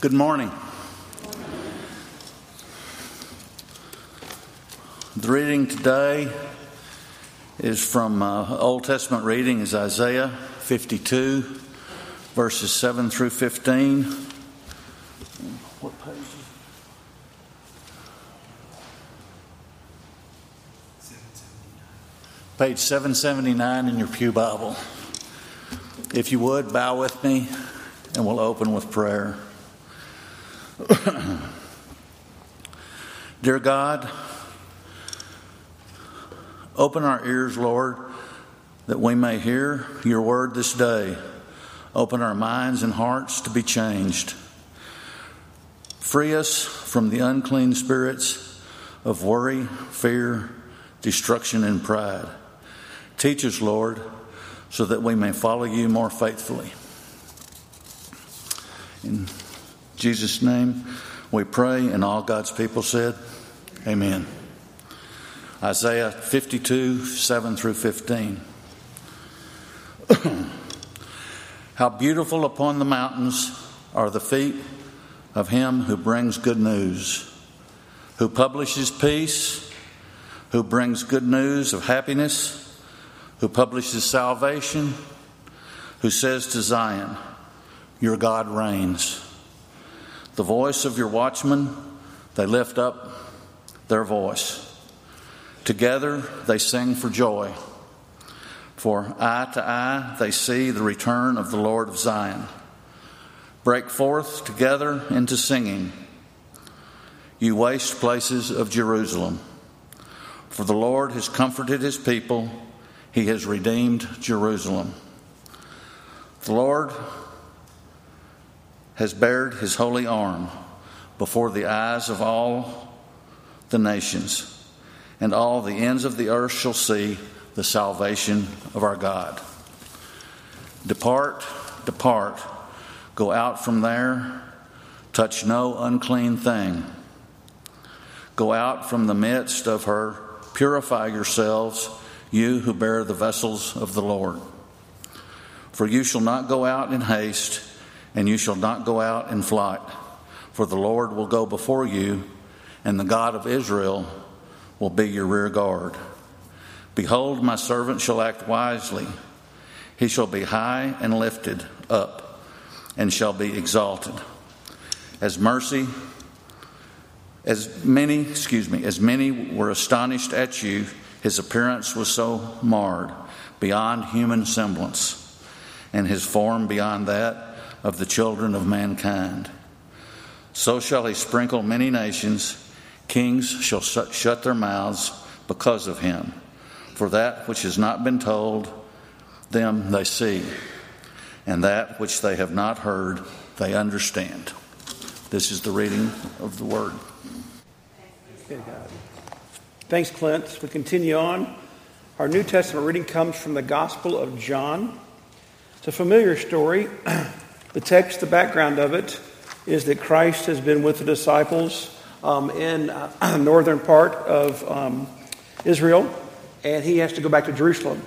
Good morning. The reading today is from uh, Old Testament reading is Isaiah 52 verses 7 through 15. What page? Page 779 in your Pew Bible. If you would, bow with me and we'll open with prayer. Dear God, open our ears, Lord, that we may hear your word this day. Open our minds and hearts to be changed. Free us from the unclean spirits of worry, fear, destruction, and pride. Teach us, Lord, so that we may follow you more faithfully. Jesus' name, we pray, and all God's people said, Amen. Isaiah 52, 7 through 15. How beautiful upon the mountains are the feet of him who brings good news, who publishes peace, who brings good news of happiness, who publishes salvation, who says to Zion, Your God reigns. The voice of your watchmen, they lift up their voice. Together they sing for joy. For eye to eye they see the return of the Lord of Zion. Break forth together into singing, you waste places of Jerusalem. For the Lord has comforted his people, he has redeemed Jerusalem. The Lord has bared his holy arm before the eyes of all the nations, and all the ends of the earth shall see the salvation of our God. Depart, depart, go out from there, touch no unclean thing. Go out from the midst of her, purify yourselves, you who bear the vessels of the Lord. For you shall not go out in haste and you shall not go out in flight. For the Lord will go before you, and the God of Israel will be your rear guard. Behold, my servant shall act wisely. He shall be high and lifted up, and shall be exalted. As mercy, as many, excuse me, as many were astonished at you, his appearance was so marred, beyond human semblance, and his form beyond that of the children of mankind. So shall he sprinkle many nations, kings shall shut their mouths because of him. For that which has not been told them they see, and that which they have not heard they understand. This is the reading of the word. Thanks, Clint. We continue on. Our New Testament reading comes from the Gospel of John. It's a familiar story. The text, the background of it, is that Christ has been with the disciples um, in uh, northern part of um, Israel, and he has to go back to Jerusalem.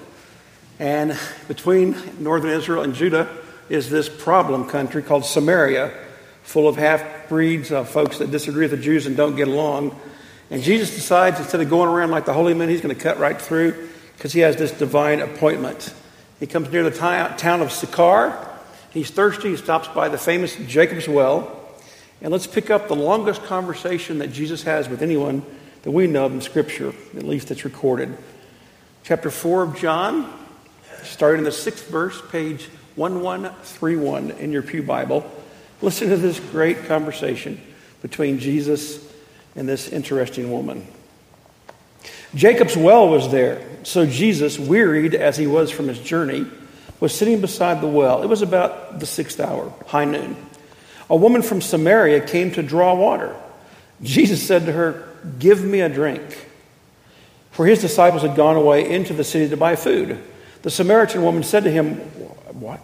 And between northern Israel and Judah is this problem country called Samaria, full of half breeds, uh, folks that disagree with the Jews and don't get along. And Jesus decides instead of going around like the holy men, he's going to cut right through because he has this divine appointment. He comes near the t- town of Sychar He's thirsty. He stops by the famous Jacob's Well. And let's pick up the longest conversation that Jesus has with anyone that we know of in Scripture, at least that's recorded. Chapter 4 of John, starting in the sixth verse, page 1131 in your Pew Bible. Listen to this great conversation between Jesus and this interesting woman. Jacob's well was there, so Jesus, wearied as he was from his journey, was sitting beside the well. It was about the sixth hour, high noon. A woman from Samaria came to draw water. Jesus said to her, Give me a drink. For his disciples had gone away into the city to buy food. The Samaritan woman said to him,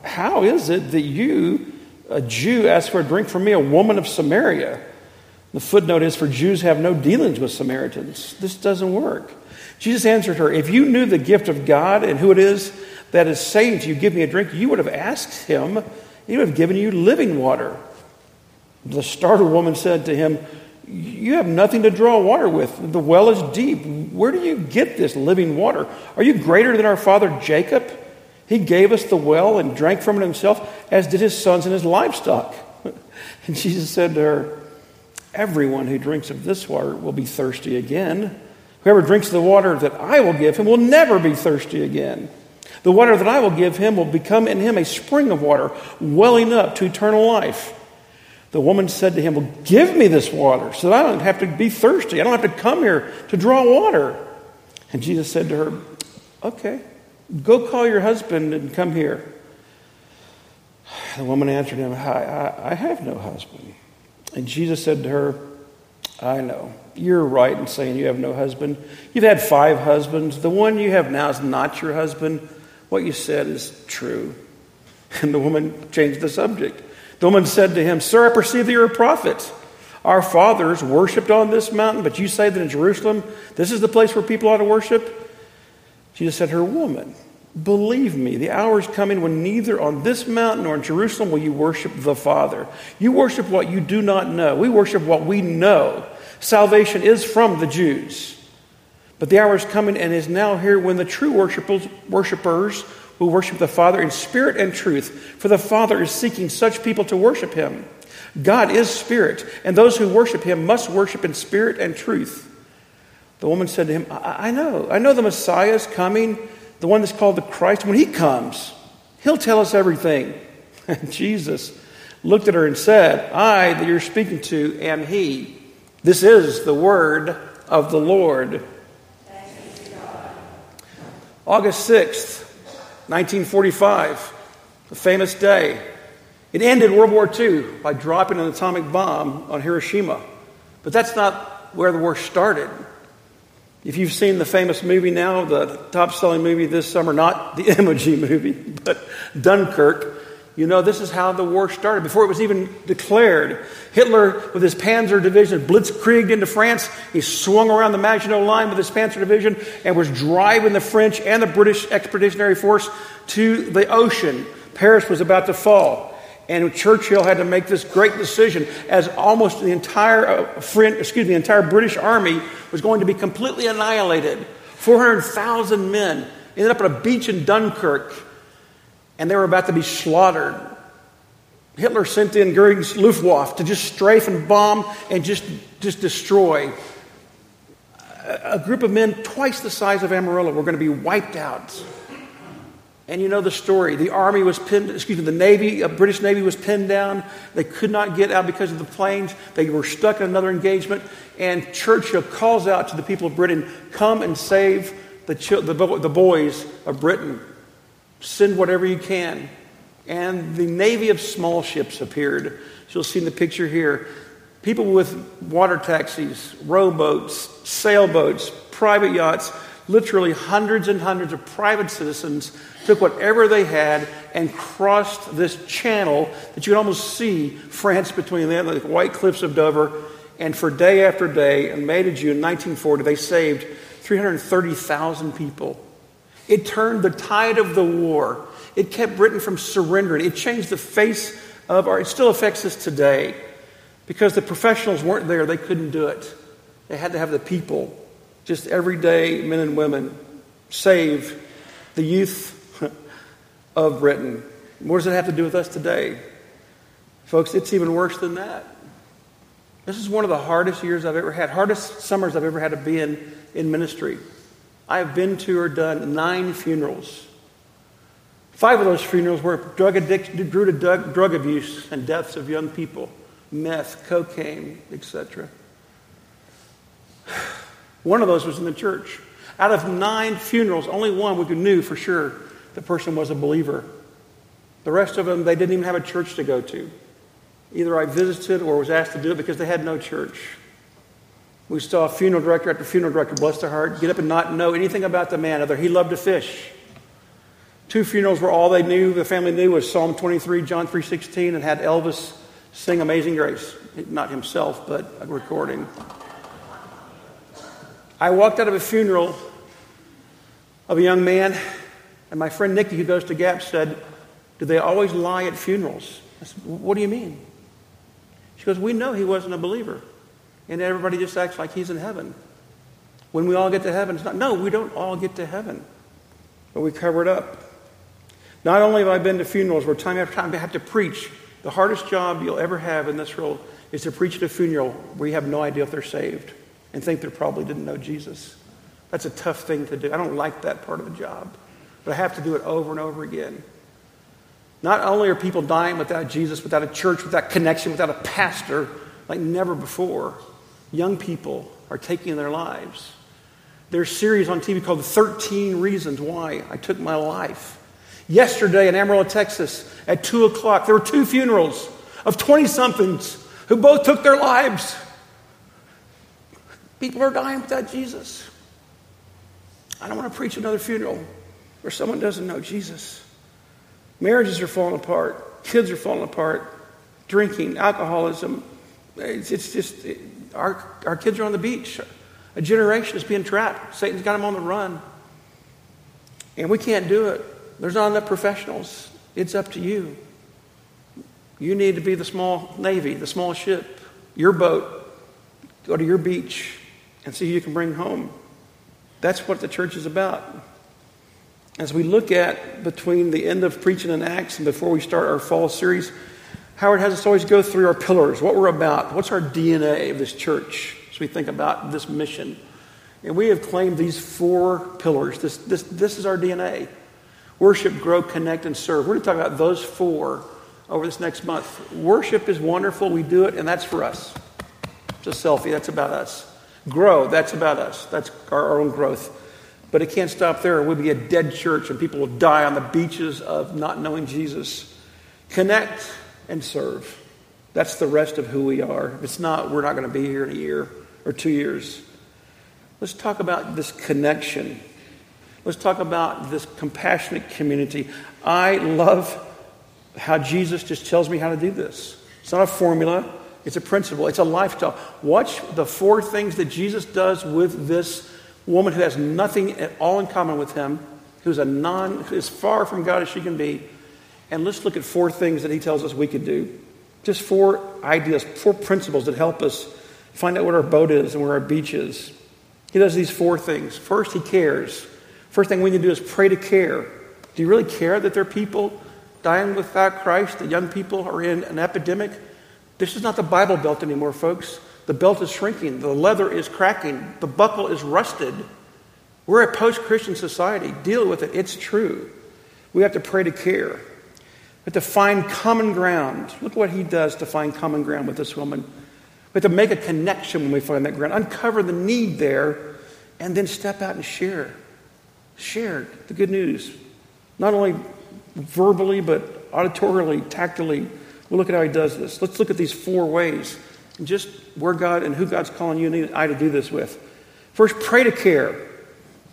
How is it that you, a Jew, ask for a drink from me, a woman of Samaria? The footnote is for Jews have no dealings with Samaritans. This doesn't work. Jesus answered her, If you knew the gift of God and who it is that is saying to you, Give me a drink, you would have asked him, he would have given you living water. The startled woman said to him, You have nothing to draw water with. The well is deep. Where do you get this living water? Are you greater than our father Jacob? He gave us the well and drank from it himself, as did his sons and his livestock. And Jesus said to her, Everyone who drinks of this water will be thirsty again. Whoever drinks the water that I will give him will never be thirsty again. The water that I will give him will become in him a spring of water, welling up to eternal life. The woman said to him, Well, give me this water so that I don't have to be thirsty. I don't have to come here to draw water. And Jesus said to her, Okay, go call your husband and come here. The woman answered him, I, I, I have no husband. And Jesus said to her, I know. You're right in saying you have no husband. You've had five husbands. The one you have now is not your husband. What you said is true. And the woman changed the subject. The woman said to him, Sir, I perceive that you're a prophet. Our fathers worshipped on this mountain, but you say that in Jerusalem, this is the place where people ought to worship? Jesus said to her, Woman, believe me, the hour is coming when neither on this mountain nor in Jerusalem will you worship the Father. You worship what you do not know. We worship what we know. Salvation is from the Jews. But the hour is coming and is now here when the true worshipers, will worship the Father in spirit and truth, for the Father is seeking such people to worship him. God is spirit, and those who worship him must worship in spirit and truth. The woman said to him, I, I know. I know the Messiah is coming, the one that's called the Christ. When he comes, he'll tell us everything. Jesus looked at her and said, I that you're speaking to am he. This is the word of the Lord. August 6th, 1945, a famous day. It ended World War II by dropping an atomic bomb on Hiroshima. But that's not where the war started. If you've seen the famous movie now, the top selling movie this summer, not the emoji movie, but Dunkirk, you know, this is how the war started. Before it was even declared, Hitler, with his Panzer Division, blitzkrieged into France. He swung around the Maginot Line with his Panzer Division and was driving the French and the British Expeditionary Force to the ocean. Paris was about to fall. And Churchill had to make this great decision as almost the entire, uh, French, excuse me, the entire British army was going to be completely annihilated. 400,000 men ended up at a beach in Dunkirk and they were about to be slaughtered. Hitler sent in Goering's Luftwaffe to just strafe and bomb and just, just destroy. A, group of men twice the size of Amarillo were going to be wiped out. And you know the story. The army was pinned, excuse me, the Navy, a British Navy was pinned down. They could not get out because of the planes. They were stuck in another engagement. And Churchill calls out to the people of Britain, come and save the, the, the boys of Britain. Send whatever you can. And the navy of small ships appeared. You'll see in the picture here. People with water taxis, rowboats, sailboats, private yachts, literally hundreds and hundreds of private citizens took whatever they had and crossed this channel that you can almost see France between them, the white cliffs of Dover. And for day after day, in May to June 1940, they saved 330,000 people. It turned the tide of the war. It kept Britain from surrendering. It changed the face of our, it still affects us today. Because the professionals weren't there, they couldn't do it. They had to have the people, just everyday men and women, save the youth of Britain. What does it have to do with us today? Folks, it's even worse than that. This is one of the hardest years I've ever had, hardest summers I've ever had to be in in ministry. I have been to or done nine funerals. Five of those funerals were drug addiction, due to drug, abuse and deaths of young people, meth, cocaine, etc. One of those was in the church. Out of nine funerals, only one we knew for sure the person was a believer. The rest of them, they didn't even have a church to go to. Either I visited or was asked to do it because they had no church. We saw funeral director after funeral director, bless their heart, get up and not know anything about the man other he loved to fish. Two funerals were all they knew, the family knew was Psalm 23, John 3.16, and had Elvis sing Amazing Grace. Not himself, but a recording. I walked out of a funeral of a young man, and my friend Nikki, who goes to Gap, said, Do they always lie at funerals? I said, What do you mean? She goes, We know he wasn't a believer. And everybody just acts like he's in heaven. When we all get to heaven, it's not, no, we don't all get to heaven. But we cover it up. Not only have I been to funerals where time after time I have to preach, the hardest job you'll ever have in this world is to preach at a funeral where you have no idea if they're saved and think they probably didn't know Jesus. That's a tough thing to do. I don't like that part of the job, but I have to do it over and over again. Not only are people dying without Jesus, without a church, without connection, without a pastor, like never before, young people are taking their lives. There's a series on TV called 13 Reasons Why I Took My Life. Yesterday in Amarillo, Texas, at 2 o'clock, there were two funerals of 20 somethings who both took their lives. People are dying without Jesus. I don't want to preach another funeral where someone doesn't know Jesus. Marriages are falling apart, kids are falling apart, drinking, alcoholism. It's, it's just, it, our, our kids are on the beach. A generation is being trapped. Satan's got them on the run. And we can't do it. There's not enough professionals. It's up to you. You need to be the small navy, the small ship, your boat. Go to your beach and see who you can bring home. That's what the church is about. As we look at between the end of preaching and Acts and before we start our fall series, Howard has us always go through our pillars, what we're about, what's our DNA of this church as we think about this mission. And we have claimed these four pillars. This, this, this is our DNA worship, grow, connect, and serve. We're going to talk about those four over this next month. Worship is wonderful. We do it, and that's for us. It's a selfie. That's about us. Grow, that's about us. That's our, our own growth. But it can't stop there. We'll be a dead church and people will die on the beaches of not knowing Jesus. Connect and serve. That's the rest of who we are. If it's not, we're not going to be here in a year or two years. Let's talk about this connection. Let's talk about this compassionate community. I love how Jesus just tells me how to do this. It's not a formula, it's a principle, it's a lifestyle. Watch the four things that Jesus does with this woman who has nothing at all in common with him, who's a non, as far from God as she can be. And let's look at four things that he tells us we could do. Just four ideas, four principles that help us find out what our boat is and where our beach is. He does these four things. First, he cares. First thing we need to do is pray to care. Do you really care that there are people dying without Christ, that young people are in an epidemic? This is not the Bible Belt anymore, folks. The belt is shrinking, the leather is cracking, the buckle is rusted. We're a post Christian society. Deal with it. It's true. We have to pray to care. Have to find common ground. Look what he does to find common ground with this woman. We have to make a connection when we find that ground, uncover the need there, and then step out and share. Share the good news. Not only verbally, but auditorily, tactily. We'll look at how he does this. Let's look at these four ways and just where God and who God's calling you and I to do this with. First, pray to care.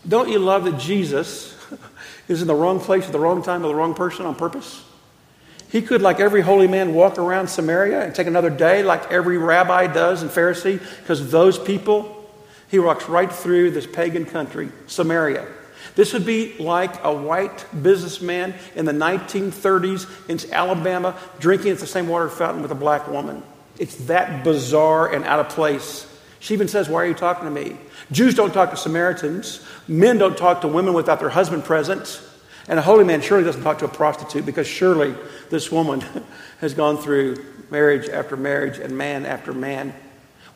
Don't you love that Jesus is in the wrong place at the wrong time with the wrong person on purpose? He could, like every holy man, walk around Samaria and take another day, like every rabbi does and Pharisee, because those people, he walks right through this pagan country, Samaria. This would be like a white businessman in the 1930s in Alabama drinking at the same water fountain with a black woman. It's that bizarre and out of place. She even says, Why are you talking to me? Jews don't talk to Samaritans. Men don't talk to women without their husband present. And a holy man surely doesn't talk to a prostitute because surely this woman has gone through marriage after marriage and man after man.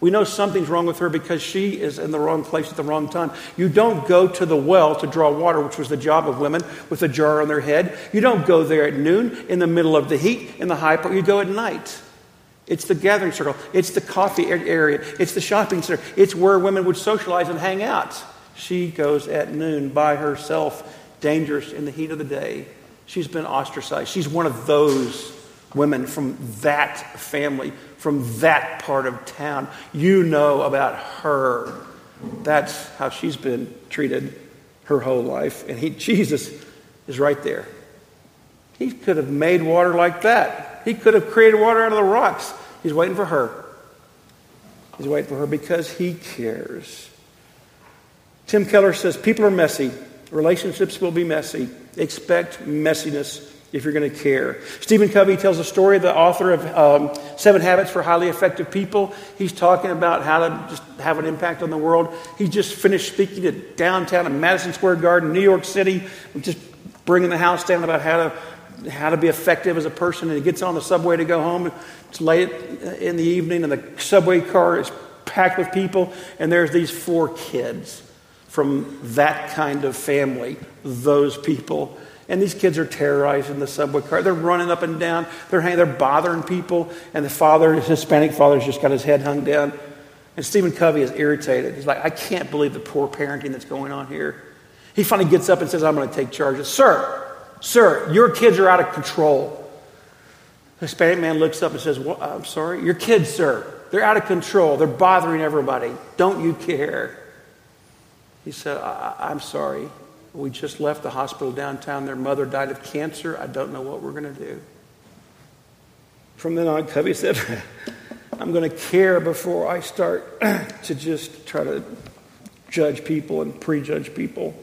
We know something's wrong with her because she is in the wrong place at the wrong time. You don't go to the well to draw water, which was the job of women with a jar on their head. You don't go there at noon in the middle of the heat in the high part. You go at night. It's the gathering circle. It's the coffee area. It's the shopping center. It's where women would socialize and hang out. She goes at noon by herself, dangerous in the heat of the day. She's been ostracized. She's one of those women from that family, from that part of town. You know about her. That's how she's been treated her whole life. And he, Jesus is right there. He could have made water like that. He could have created water out of the rocks. He's waiting for her. He's waiting for her because he cares. Tim Keller says people are messy. Relationships will be messy. Expect messiness if you're going to care. Stephen Covey tells a story, the author of um, Seven Habits for Highly Effective People. He's talking about how to just have an impact on the world. He just finished speaking at downtown in Madison Square Garden, New York City, just bringing the house down about how to, how to be effective as a person. And he gets on the subway to go home. It's late in the evening, and the subway car is packed with people, and there's these four kids from that kind of family, those people and these kids are terrorizing the subway car. They're running up and down. They're, hanging, they're bothering people. And the father, his Hispanic father's just got his head hung down. And Stephen Covey is irritated. He's like, I can't believe the poor parenting that's going on here. He finally gets up and says, I'm going to take charge. Sir, sir, your kids are out of control. The Hispanic man looks up and says, well, I'm sorry, your kids, sir, they're out of control. They're bothering everybody. Don't you care? He said, I- am sorry. We just left the hospital downtown. Their mother died of cancer. I don't know what we're going to do. From then on, Covey said, I'm going to care before I start to just try to judge people and prejudge people.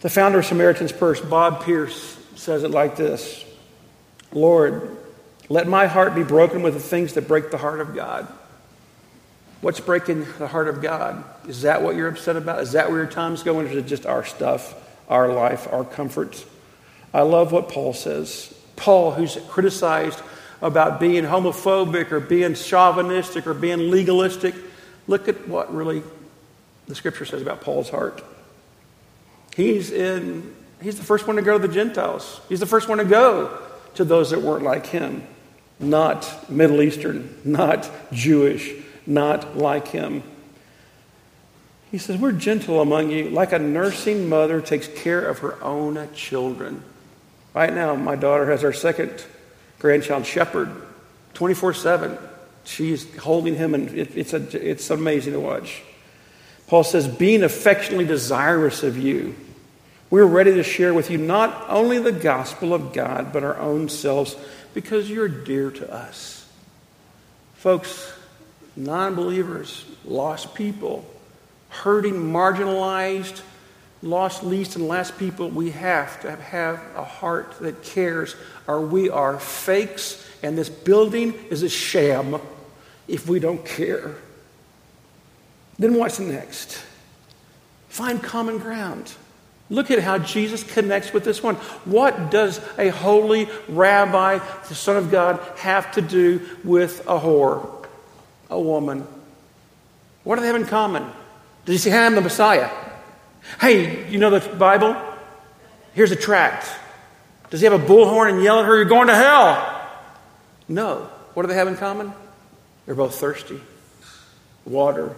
The founder of Samaritan's Purse, Bob Pierce, says it like this Lord, let my heart be broken with the things that break the heart of God. What's breaking the heart of God? Is that what you're upset about? Is that where your time's going? Or is it just our stuff, our life, our comforts? I love what Paul says. Paul, who's criticized about being homophobic or being chauvinistic or being legalistic, look at what really the scripture says about Paul's heart. He's in he's the first one to go to the Gentiles. He's the first one to go to those that weren't like him. Not Middle Eastern, not Jewish, not like him. He says, We're gentle among you, like a nursing mother takes care of her own children. Right now, my daughter has our second grandchild, Shepherd, 24 7. She's holding him, and it, it's, a, it's amazing to watch. Paul says, Being affectionately desirous of you, we're ready to share with you not only the gospel of God, but our own selves, because you're dear to us. Folks, non believers, lost people, hurting, marginalized, lost, least, and last people, we have to have a heart that cares, or we are fakes, and this building is a sham if we don't care. Then what's next? Find common ground. Look at how Jesus connects with this one. What does a holy rabbi, the Son of God, have to do with a whore? A woman. What do they have in common? Does he say, hey, I'm the Messiah? Hey, you know the Bible? Here's a tract. Does he have a bullhorn and yell at her, You're going to hell? No. What do they have in common? They're both thirsty. Water.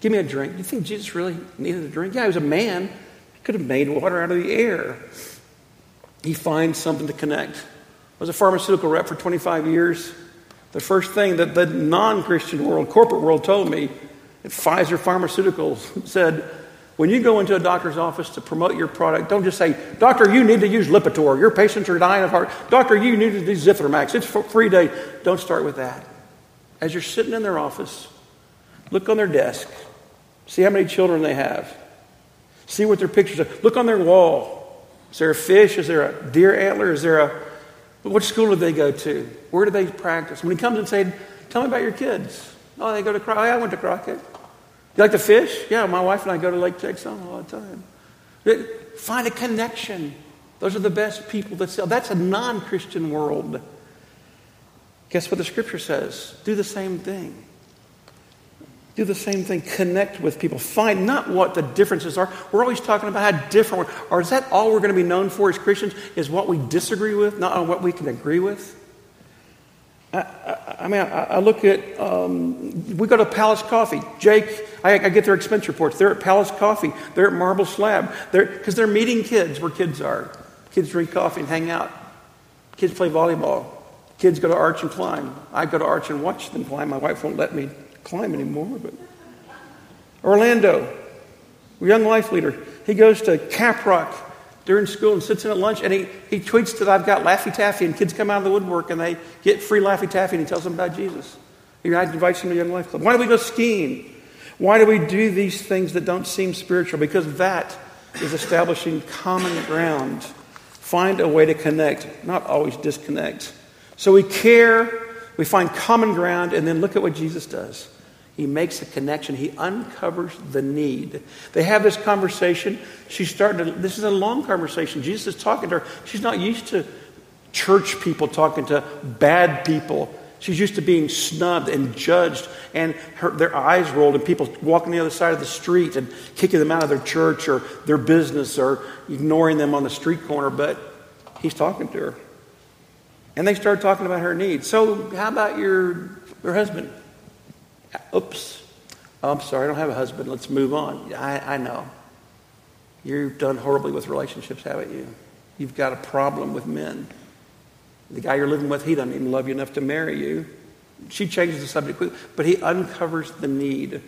Give me a drink. Do you think Jesus really needed a drink? Yeah, he was a man. He could have made water out of the air. He finds something to connect. I was a pharmaceutical rep for 25 years. The first thing that the non Christian world, corporate world, told me Pfizer Pharmaceuticals said, when you go into a doctor's office to promote your product, don't just say, Doctor, you need to use Lipitor. Your patients are dying of heart. Doctor, you need to do Zithromax. It's for free day. Don't start with that. As you're sitting in their office, look on their desk, see how many children they have, see what their pictures are. Look on their wall. Is there a fish? Is there a deer antler? Is there a which school do they go to? Where do they practice? When he comes and says, Tell me about your kids. Oh, they go to Crockett. I went to Crockett. You like to fish? Yeah, my wife and I go to Lake Texoma all the time. Find a connection. Those are the best people that sell. That's a non Christian world. Guess what the scripture says? Do the same thing. Do the same thing. Connect with people. Find not what the differences are. We're always talking about how different we're. Is that all we're going to be known for as Christians? Is what we disagree with, not on what we can agree with? I, I, I mean, I, I, look at, um, we go to Palace Coffee. Jake, I, get their expense reports. They're at Palace Coffee. They're at Marble Slab. Because they're, they're meeting kids where kids are. Kids drink coffee and hang out. Kids play volleyball. Kids go to Arch and climb. I go to Arch and watch them climb. My wife won't let me climb anymore, but Orlando, young life leader, he goes to Caprock during school and sits in at lunch and he, he tweets that I've got Laffy Taffy and kids come out of the woodwork and they get free Laffy Taffy and he tells them about Jesus. He invites them to a Young Life Club. Why do we go skiing? Why do we do these things that don't seem spiritual? Because that is establishing common ground. Find a way to connect, not always disconnect. So we care, we find common ground, and then look at what Jesus does. He makes a connection. He uncovers the need. They have this conversation. She's starting to, this is a long conversation. Jesus is talking to her. She's not used to church people talking to bad people. She's used to being snubbed and judged, and her, their eyes rolled, and people walking the other side of the street and kicking them out of their church or their business or ignoring them on the street corner. But he's talking to her. And they start talking about her needs. So, how about your, your husband? Oops. Oh, I'm sorry, I don't have a husband. Let's move on. I, I know. You've done horribly with relationships, haven't you? You've got a problem with men. The guy you're living with, he doesn't even love you enough to marry you. She changes the subject, quickly, but he uncovers the need.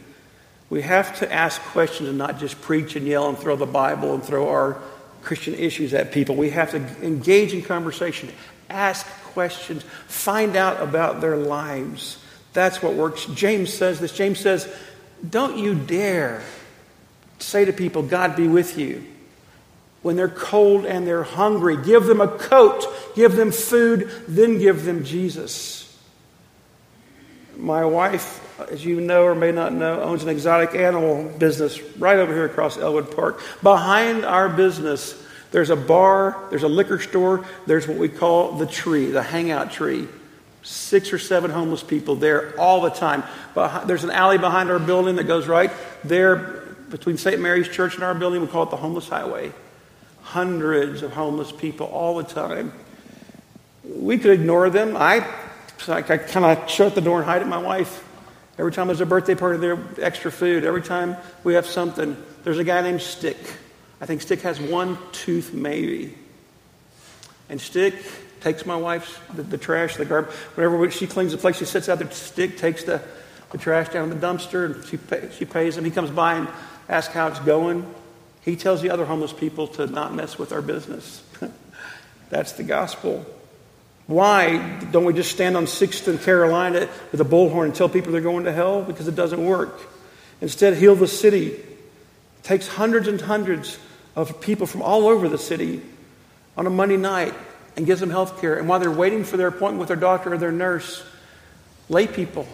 We have to ask questions and not just preach and yell and throw the Bible and throw our Christian issues at people. We have to engage in conversation, ask questions, find out about their lives. That's what works. James says this. James says, Don't you dare say to people, God be with you when they're cold and they're hungry. Give them a coat, give them food, then give them Jesus. My wife, as you know or may not know, owns an exotic animal business right over here across Ellwood Park. Behind our business, there's a bar, there's a liquor store, there's what we call the tree, the hangout tree. Six or seven homeless people there all the time. There's an alley behind our building that goes right there between St. Mary's Church and our building. We call it the Homeless Highway hundreds of homeless people all the time. We could ignore them. I, I kind of shut the door and hide it. My wife. Every time there's a birthday party, there's extra food. Every time we have something, there's a guy named Stick. I think Stick has one tooth, maybe. And Stick takes my wife's the, the trash, the garbage, whatever she cleans the place. She sits out there. Stick takes the, the trash down in the dumpster, and she pay, she pays him. He comes by and asks how it's going. He tells the other homeless people to not mess with our business. That's the gospel. Why don't we just stand on 6th and Carolina with a bullhorn and tell people they're going to hell? Because it doesn't work. Instead, heal the city. It takes hundreds and hundreds of people from all over the city on a Monday night and gives them health care. And while they're waiting for their appointment with their doctor or their nurse, lay people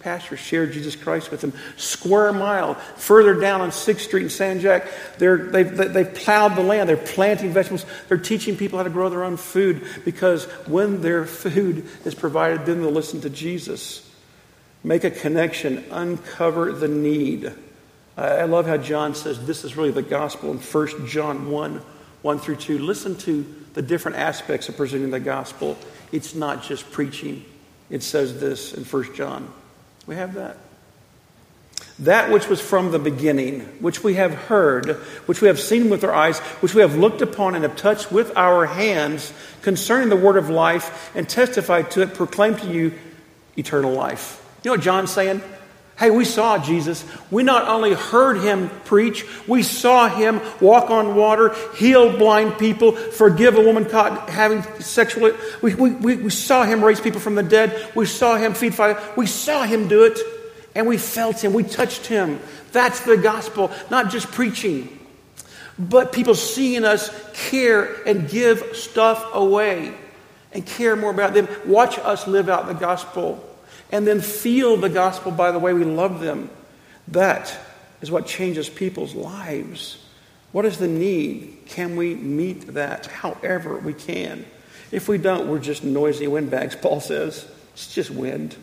Pastor shared Jesus Christ with them. Square mile further down on 6th Street in San Jac, they've, they've plowed the land. They're planting vegetables. They're teaching people how to grow their own food because when their food is provided, then they'll listen to Jesus. Make a connection, uncover the need. I love how John says this is really the gospel in 1 John 1 1 through 2. Listen to the different aspects of presenting the gospel. It's not just preaching. It says this in 1 John. We have that. That which was from the beginning, which we have heard, which we have seen with our eyes, which we have looked upon and have touched with our hands concerning the word of life and testified to it, proclaimed to you eternal life. You know what John's saying? Hey, we saw Jesus. We not only heard him preach, we saw him walk on water, heal blind people, forgive a woman caught having sexual. We, we, we saw him raise people from the dead. We saw him feed fire. We saw him do it, and we felt him. We touched him. That's the gospel, not just preaching, but people seeing us care and give stuff away and care more about them. Watch us live out the gospel and then feel the gospel by the way we love them. That is what changes people's lives. What is the need? Can we meet that however we can? If we don't, we're just noisy windbags, Paul says. It's just wind.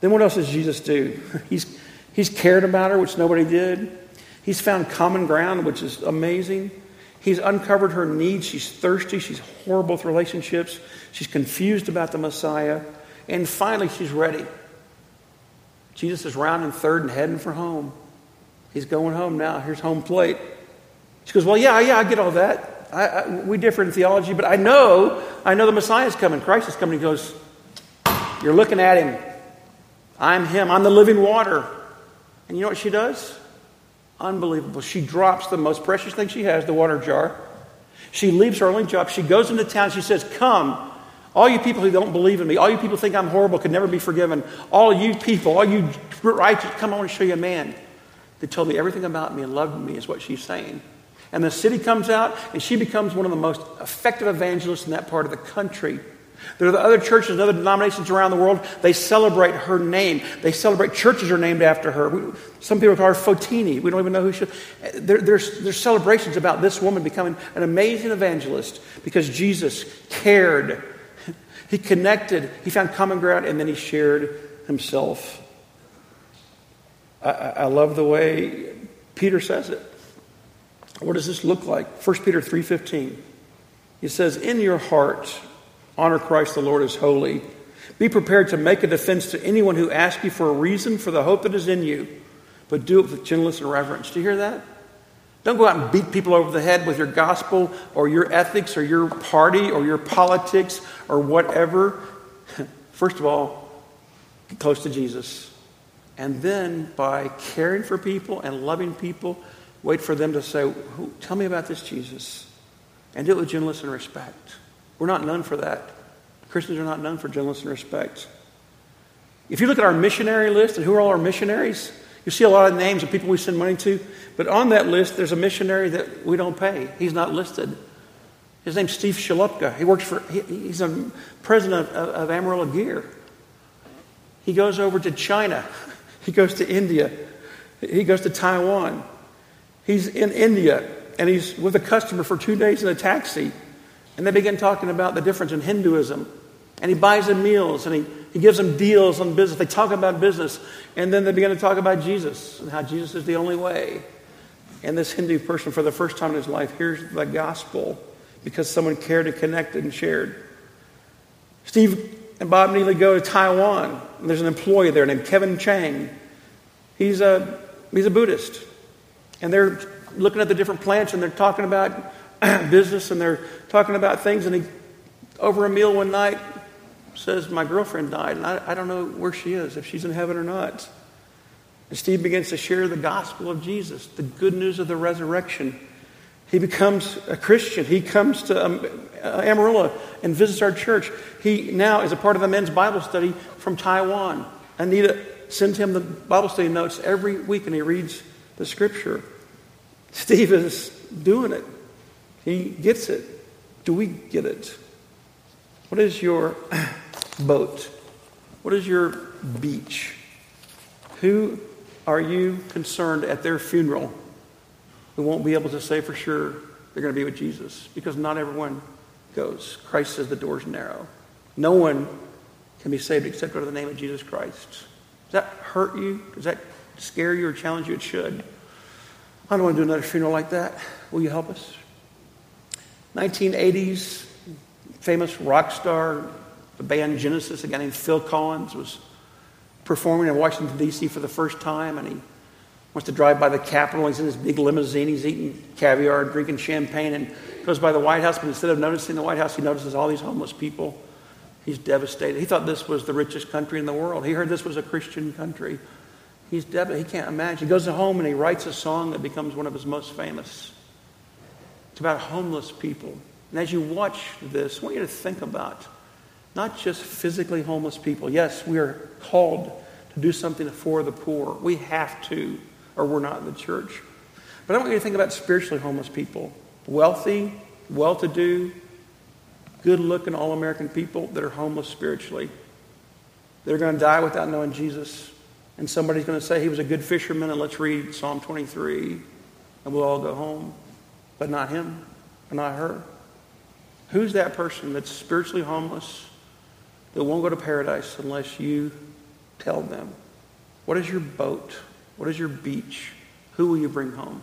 Then what else does Jesus do? He's, he's cared about her, which nobody did. He's found common ground, which is amazing. He's uncovered her needs. She's thirsty. She's horrible with relationships. She's confused about the Messiah. And finally, she's ready. Jesus is rounding third and heading for home. He's going home now. Here's home plate. She goes, Well, yeah, yeah, I get all that. I, I, we differ in theology, but I know, I know the Messiah is coming. Christ is coming. He goes, You're looking at him. I'm him. I'm the living water. And you know what she does? Unbelievable. She drops the most precious thing she has, the water jar. She leaves her only job. She goes into town. She says, Come, all you people who don't believe in me, all you people who think I'm horrible, could never be forgiven, all you people, all you righteous, come, want to show you a man that told me everything about me and loved me, is what she's saying. And the city comes out, and she becomes one of the most effective evangelists in that part of the country. There are the other churches and other denominations around the world. They celebrate her name. They celebrate churches are named after her. We, some people call her Fotini. We don't even know who she. There, there's, there's celebrations about this woman becoming an amazing evangelist because Jesus cared. He connected. He found common ground, and then he shared himself. I, I love the way Peter says it. What does this look like? 1 Peter 3:15. He says, "In your heart honor Christ the Lord as holy. Be prepared to make a defense to anyone who asks you for a reason for the hope that is in you, but do it with gentleness and reverence." Do you hear that? Don't go out and beat people over the head with your gospel or your ethics or your party or your politics or whatever. First of all, get close to Jesus. And then by caring for people and loving people, wait for them to say, Tell me about this Jesus. And do it with gentleness and respect. We're not known for that. Christians are not known for gentleness and respect. If you look at our missionary list and who are all our missionaries, you see a lot of names of people we send money to, but on that list, there's a missionary that we don't pay. He's not listed. His name's Steve Shalupka. He works for, he, he's a president of, of Amarillo Gear. He goes over to China. He goes to India. He goes to Taiwan. He's in India and he's with a customer for two days in a taxi. And they begin talking about the difference in Hinduism. And he buys them meals and he, he gives them deals on business. They talk about business. And then they begin to talk about Jesus and how Jesus is the only way. And this Hindu person, for the first time in his life, hears the gospel because someone cared and connected and shared. Steve and Bob Neely go to Taiwan. There's an employee there named Kevin Chang. He's a, he's a Buddhist. And they're looking at the different plants and they're talking about business and they're talking about things. And he, over a meal one night, says, My girlfriend died and I, I don't know where she is, if she's in heaven or not. And Steve begins to share the gospel of Jesus, the good news of the resurrection. He becomes a Christian. He comes to um, Amarillo and visits our church. He now is a part of the men's Bible study from Taiwan. Anita sends him the Bible study notes every week and he reads the scripture. Steve is doing it. He gets it. Do we get it? What is your boat? What is your beach? Who are you concerned at their funeral who won't be able to say for sure they're going to be with Jesus? Because not everyone goes. Christ says the door's narrow. No one can be saved except under the name of Jesus Christ. Does that hurt you? Does that scare you or challenge you? It should. I don't want to do another funeral like that. Will you help us? 1980s, famous rock star, the band Genesis, a guy named Phil Collins, was performing in Washington, D.C. for the first time, and he wants to drive by the Capitol. He's in his big limousine. He's eating caviar, and drinking champagne, and goes by the White House. But instead of noticing the White House, he notices all these homeless people. He's devastated. He thought this was the richest country in the world. He heard this was a Christian country. He's devastated. He can't imagine. He goes home and he writes a song that becomes one of his most famous. It's about homeless people. And as you watch this, I want you to think about not just physically homeless people. Yes, we are called to do something for the poor. We have to, or we're not in the church. But I want you to think about spiritually homeless people wealthy, well to do, good looking, all American people that are homeless spiritually. They're going to die without knowing Jesus. And somebody's going to say he was a good fisherman, and let's read Psalm 23, and we'll all go home. But not him, and not her. Who's that person that's spiritually homeless that won't go to paradise unless you tell them? What is your boat? What is your beach? Who will you bring home?